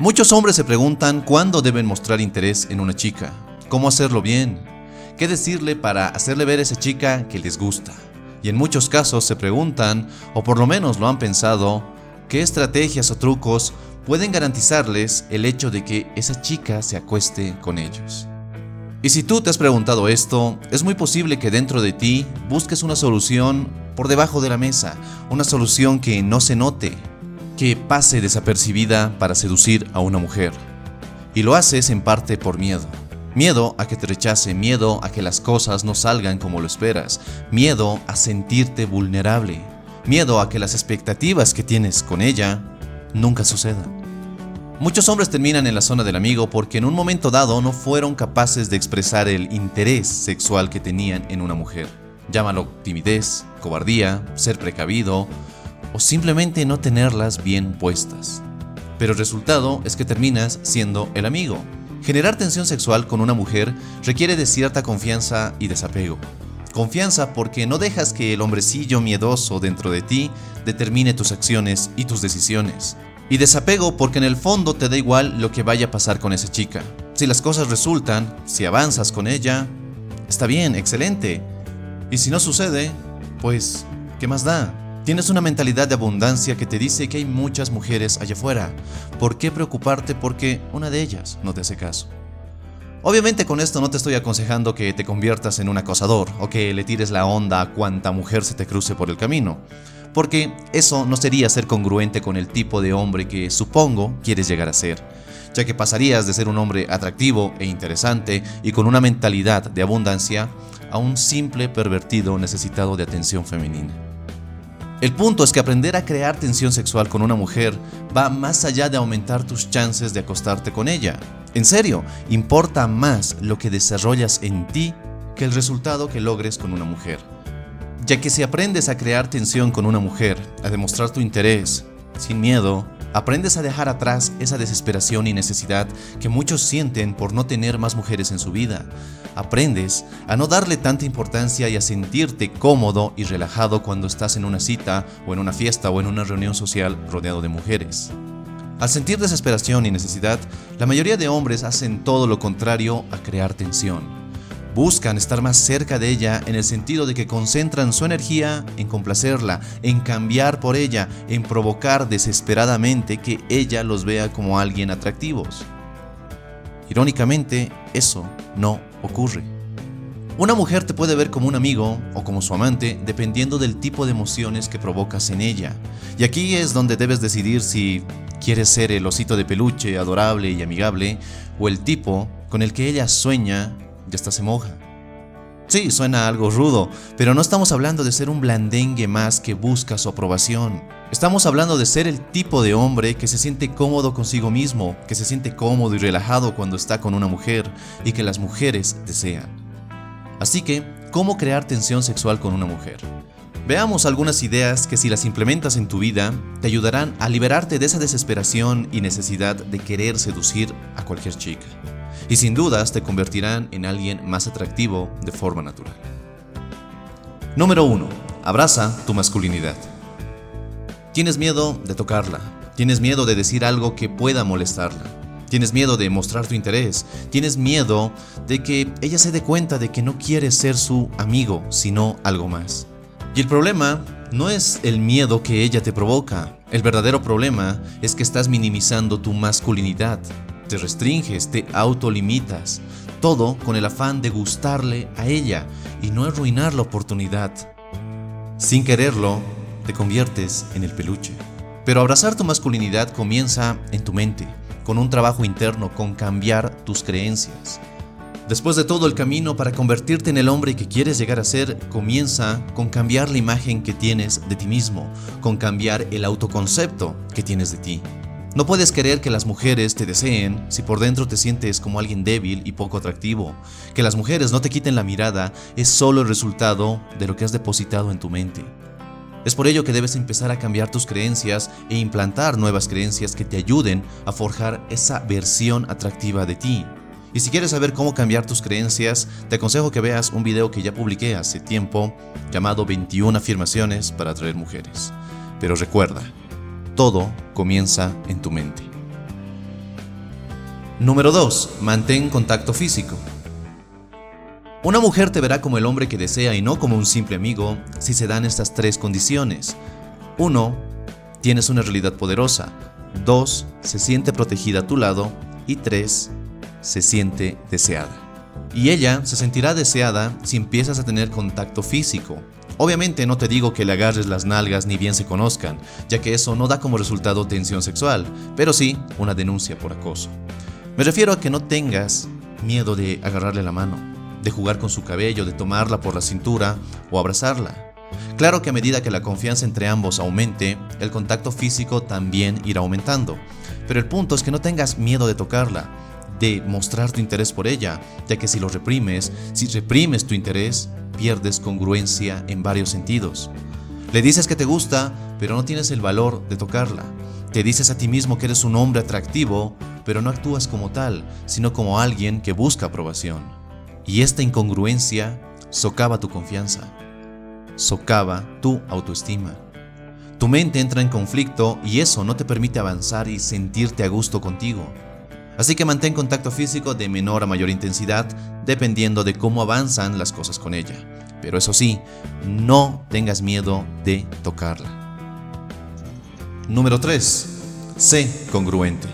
Muchos hombres se preguntan cuándo deben mostrar interés en una chica, cómo hacerlo bien, qué decirle para hacerle ver a esa chica que les gusta. Y en muchos casos se preguntan, o por lo menos lo han pensado, qué estrategias o trucos pueden garantizarles el hecho de que esa chica se acueste con ellos. Y si tú te has preguntado esto, es muy posible que dentro de ti busques una solución por debajo de la mesa, una solución que no se note, que pase desapercibida para seducir a una mujer. Y lo haces en parte por miedo. Miedo a que te rechace, miedo a que las cosas no salgan como lo esperas, miedo a sentirte vulnerable, miedo a que las expectativas que tienes con ella nunca sucedan. Muchos hombres terminan en la zona del amigo porque en un momento dado no fueron capaces de expresar el interés sexual que tenían en una mujer. Llámalo timidez, cobardía, ser precavido o simplemente no tenerlas bien puestas. Pero el resultado es que terminas siendo el amigo. Generar tensión sexual con una mujer requiere de cierta confianza y desapego. Confianza porque no dejas que el hombrecillo miedoso dentro de ti determine tus acciones y tus decisiones. Y desapego porque en el fondo te da igual lo que vaya a pasar con esa chica. Si las cosas resultan, si avanzas con ella, está bien, excelente. Y si no sucede, pues, ¿qué más da? Tienes una mentalidad de abundancia que te dice que hay muchas mujeres allá afuera. ¿Por qué preocuparte porque una de ellas no te hace caso? Obviamente con esto no te estoy aconsejando que te conviertas en un acosador o que le tires la onda a cuanta mujer se te cruce por el camino, porque eso no sería ser congruente con el tipo de hombre que supongo quieres llegar a ser, ya que pasarías de ser un hombre atractivo e interesante y con una mentalidad de abundancia a un simple pervertido necesitado de atención femenina. El punto es que aprender a crear tensión sexual con una mujer va más allá de aumentar tus chances de acostarte con ella. En serio, importa más lo que desarrollas en ti que el resultado que logres con una mujer. Ya que si aprendes a crear tensión con una mujer, a demostrar tu interés, sin miedo, aprendes a dejar atrás esa desesperación y necesidad que muchos sienten por no tener más mujeres en su vida. Aprendes a no darle tanta importancia y a sentirte cómodo y relajado cuando estás en una cita o en una fiesta o en una reunión social rodeado de mujeres. Al sentir desesperación y necesidad, la mayoría de hombres hacen todo lo contrario a crear tensión Buscan estar más cerca de ella en el sentido de que concentran su energía en complacerla, en cambiar por ella, en provocar desesperadamente que ella los vea como alguien atractivos. Irónicamente, eso no ocurre. Una mujer te puede ver como un amigo o como su amante dependiendo del tipo de emociones que provocas en ella. Y aquí es donde debes decidir si quieres ser el osito de peluche adorable y amigable o el tipo con el que ella sueña ya está se moja. Sí, suena algo rudo, pero no estamos hablando de ser un blandengue más que busca su aprobación. Estamos hablando de ser el tipo de hombre que se siente cómodo consigo mismo, que se siente cómodo y relajado cuando está con una mujer y que las mujeres desean. Así que, ¿cómo crear tensión sexual con una mujer? Veamos algunas ideas que si las implementas en tu vida te ayudarán a liberarte de esa desesperación y necesidad de querer seducir a cualquier chica y sin dudas te convertirán en alguien más atractivo de forma natural. Número 1. Abraza tu masculinidad. Tienes miedo de tocarla, tienes miedo de decir algo que pueda molestarla, tienes miedo de mostrar tu interés, tienes miedo de que ella se dé cuenta de que no quieres ser su amigo, sino algo más. Y el problema no es el miedo que ella te provoca, el verdadero problema es que estás minimizando tu masculinidad, te restringes, te autolimitas, todo con el afán de gustarle a ella y no arruinar la oportunidad. Sin quererlo, te conviertes en el peluche. Pero abrazar tu masculinidad comienza en tu mente, con un trabajo interno, con cambiar tus creencias. Después de todo el camino para convertirte en el hombre que quieres llegar a ser, comienza con cambiar la imagen que tienes de ti mismo, con cambiar el autoconcepto que tienes de ti. No puedes querer que las mujeres te deseen si por dentro te sientes como alguien débil y poco atractivo. Que las mujeres no te quiten la mirada es solo el resultado de lo que has depositado en tu mente. Es por ello que debes empezar a cambiar tus creencias e implantar nuevas creencias que te ayuden a forjar esa versión atractiva de ti. Y si quieres saber cómo cambiar tus creencias, te aconsejo que veas un video que ya publiqué hace tiempo llamado 21 afirmaciones para atraer mujeres. Pero recuerda, todo comienza en tu mente. Número 2. Mantén contacto físico. Una mujer te verá como el hombre que desea y no como un simple amigo si se dan estas tres condiciones. 1. Tienes una realidad poderosa. 2. Se siente protegida a tu lado. Y 3. Se siente deseada. Y ella se sentirá deseada si empiezas a tener contacto físico. Obviamente no te digo que le agarres las nalgas ni bien se conozcan, ya que eso no da como resultado tensión sexual, pero sí una denuncia por acoso. Me refiero a que no tengas miedo de agarrarle la mano, de jugar con su cabello, de tomarla por la cintura o abrazarla. Claro que a medida que la confianza entre ambos aumente, el contacto físico también irá aumentando. Pero el punto es que no tengas miedo de tocarla, de mostrar tu interés por ella, ya que si lo reprimes, si reprimes tu interés, pierdes congruencia en varios sentidos. Le dices que te gusta, pero no tienes el valor de tocarla. Te dices a ti mismo que eres un hombre atractivo, pero no actúas como tal, sino como alguien que busca aprobación. Y esta incongruencia socava tu confianza, socava tu autoestima. Tu mente entra en conflicto y eso no te permite avanzar y sentirte a gusto contigo. Así que mantén contacto físico de menor a mayor intensidad dependiendo de cómo avanzan las cosas con ella. Pero eso sí, no tengas miedo de tocarla. Número 3. Sé congruente.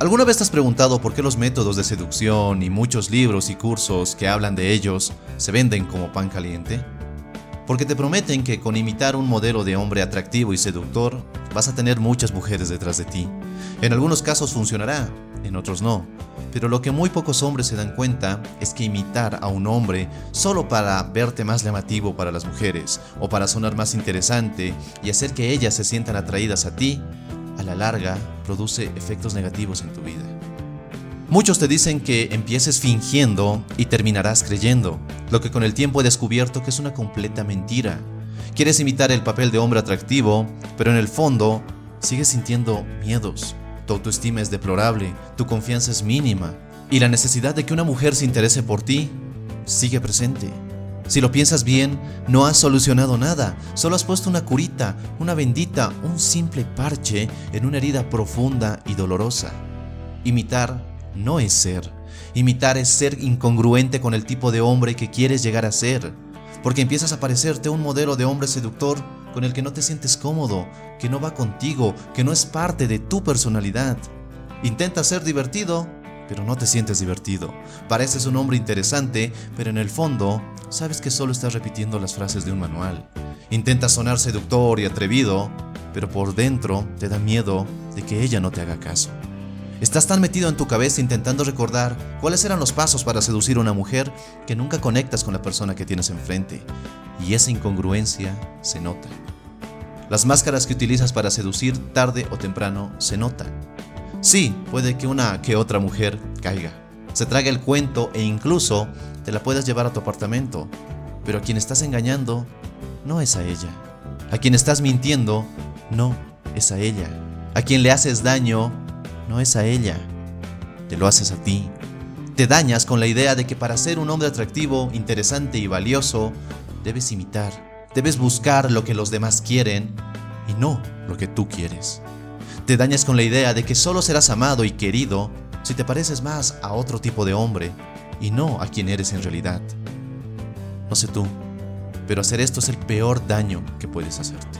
¿Alguna vez te has preguntado por qué los métodos de seducción y muchos libros y cursos que hablan de ellos se venden como pan caliente? Porque te prometen que con imitar un modelo de hombre atractivo y seductor vas a tener muchas mujeres detrás de ti. En algunos casos funcionará, en otros no. Pero lo que muy pocos hombres se dan cuenta es que imitar a un hombre solo para verte más llamativo para las mujeres o para sonar más interesante y hacer que ellas se sientan atraídas a ti a la larga produce efectos negativos en tu vida. Muchos te dicen que empieces fingiendo y terminarás creyendo, lo que con el tiempo he descubierto que es una completa mentira. Quieres imitar el papel de hombre atractivo, pero en el fondo sigues sintiendo miedos. Tu autoestima es deplorable, tu confianza es mínima y la necesidad de que una mujer se interese por ti sigue presente. Si lo piensas bien, no has solucionado nada, solo has puesto una curita, una bendita, un simple parche en una herida profunda y dolorosa. Imitar no es ser. Imitar es ser incongruente con el tipo de hombre que quieres llegar a ser, porque empiezas a parecerte un modelo de hombre seductor con el que no te sientes cómodo, que no va contigo, que no es parte de tu personalidad. Intenta ser divertido, pero no te sientes divertido. Pareces un hombre interesante, pero en el fondo sabes que solo estás repitiendo las frases de un manual. Intentas sonar seductor y atrevido, pero por dentro te da miedo de que ella no te haga caso. Estás tan metido en tu cabeza intentando recordar cuáles eran los pasos para seducir a una mujer que nunca conectas con la persona que tienes enfrente. Y esa incongruencia se nota. Las máscaras que utilizas para seducir tarde o temprano se notan. Sí, puede que una que otra mujer caiga, se trague el cuento e incluso te la puedas llevar a tu apartamento, pero a quien estás engañando no es a ella. A quien estás mintiendo no es a ella. A quien le haces daño no es a ella. Te lo haces a ti. Te dañas con la idea de que para ser un hombre atractivo, interesante y valioso, debes imitar, debes buscar lo que los demás quieren y no lo que tú quieres. Te dañas con la idea de que solo serás amado y querido si te pareces más a otro tipo de hombre y no a quien eres en realidad. No sé tú, pero hacer esto es el peor daño que puedes hacerte.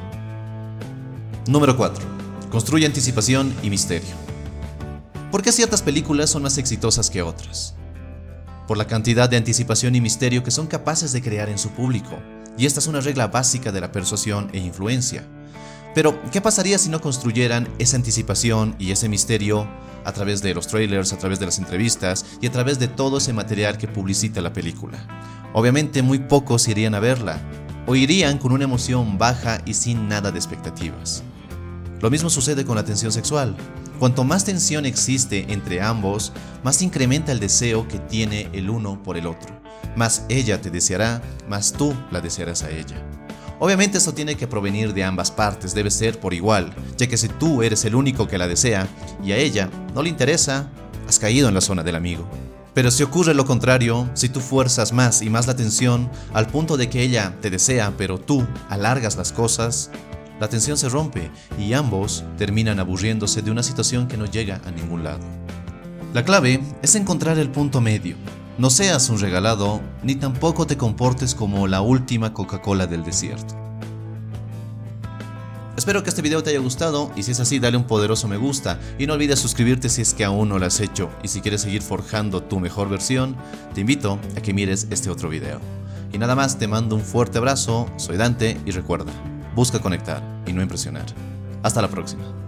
Número 4. Construye anticipación y misterio. ¿Por qué ciertas películas son más exitosas que otras? Por la cantidad de anticipación y misterio que son capaces de crear en su público. Y esta es una regla básica de la persuasión e influencia. Pero, ¿qué pasaría si no construyeran esa anticipación y ese misterio a través de los trailers, a través de las entrevistas y a través de todo ese material que publicita la película? Obviamente muy pocos irían a verla, o irían con una emoción baja y sin nada de expectativas. Lo mismo sucede con la tensión sexual. Cuanto más tensión existe entre ambos, más incrementa el deseo que tiene el uno por el otro. Más ella te deseará, más tú la desearás a ella. Obviamente esto tiene que provenir de ambas partes, debe ser por igual, ya que si tú eres el único que la desea y a ella no le interesa, has caído en la zona del amigo. Pero si ocurre lo contrario, si tú fuerzas más y más la tensión al punto de que ella te desea, pero tú alargas las cosas, la tensión se rompe y ambos terminan aburriéndose de una situación que no llega a ningún lado. La clave es encontrar el punto medio. No seas un regalado, ni tampoco te comportes como la última Coca-Cola del desierto. Espero que este video te haya gustado y si es así dale un poderoso me gusta y no olvides suscribirte si es que aún no lo has hecho y si quieres seguir forjando tu mejor versión, te invito a que mires este otro video. Y nada más, te mando un fuerte abrazo, soy Dante y recuerda, busca conectar y no impresionar. Hasta la próxima.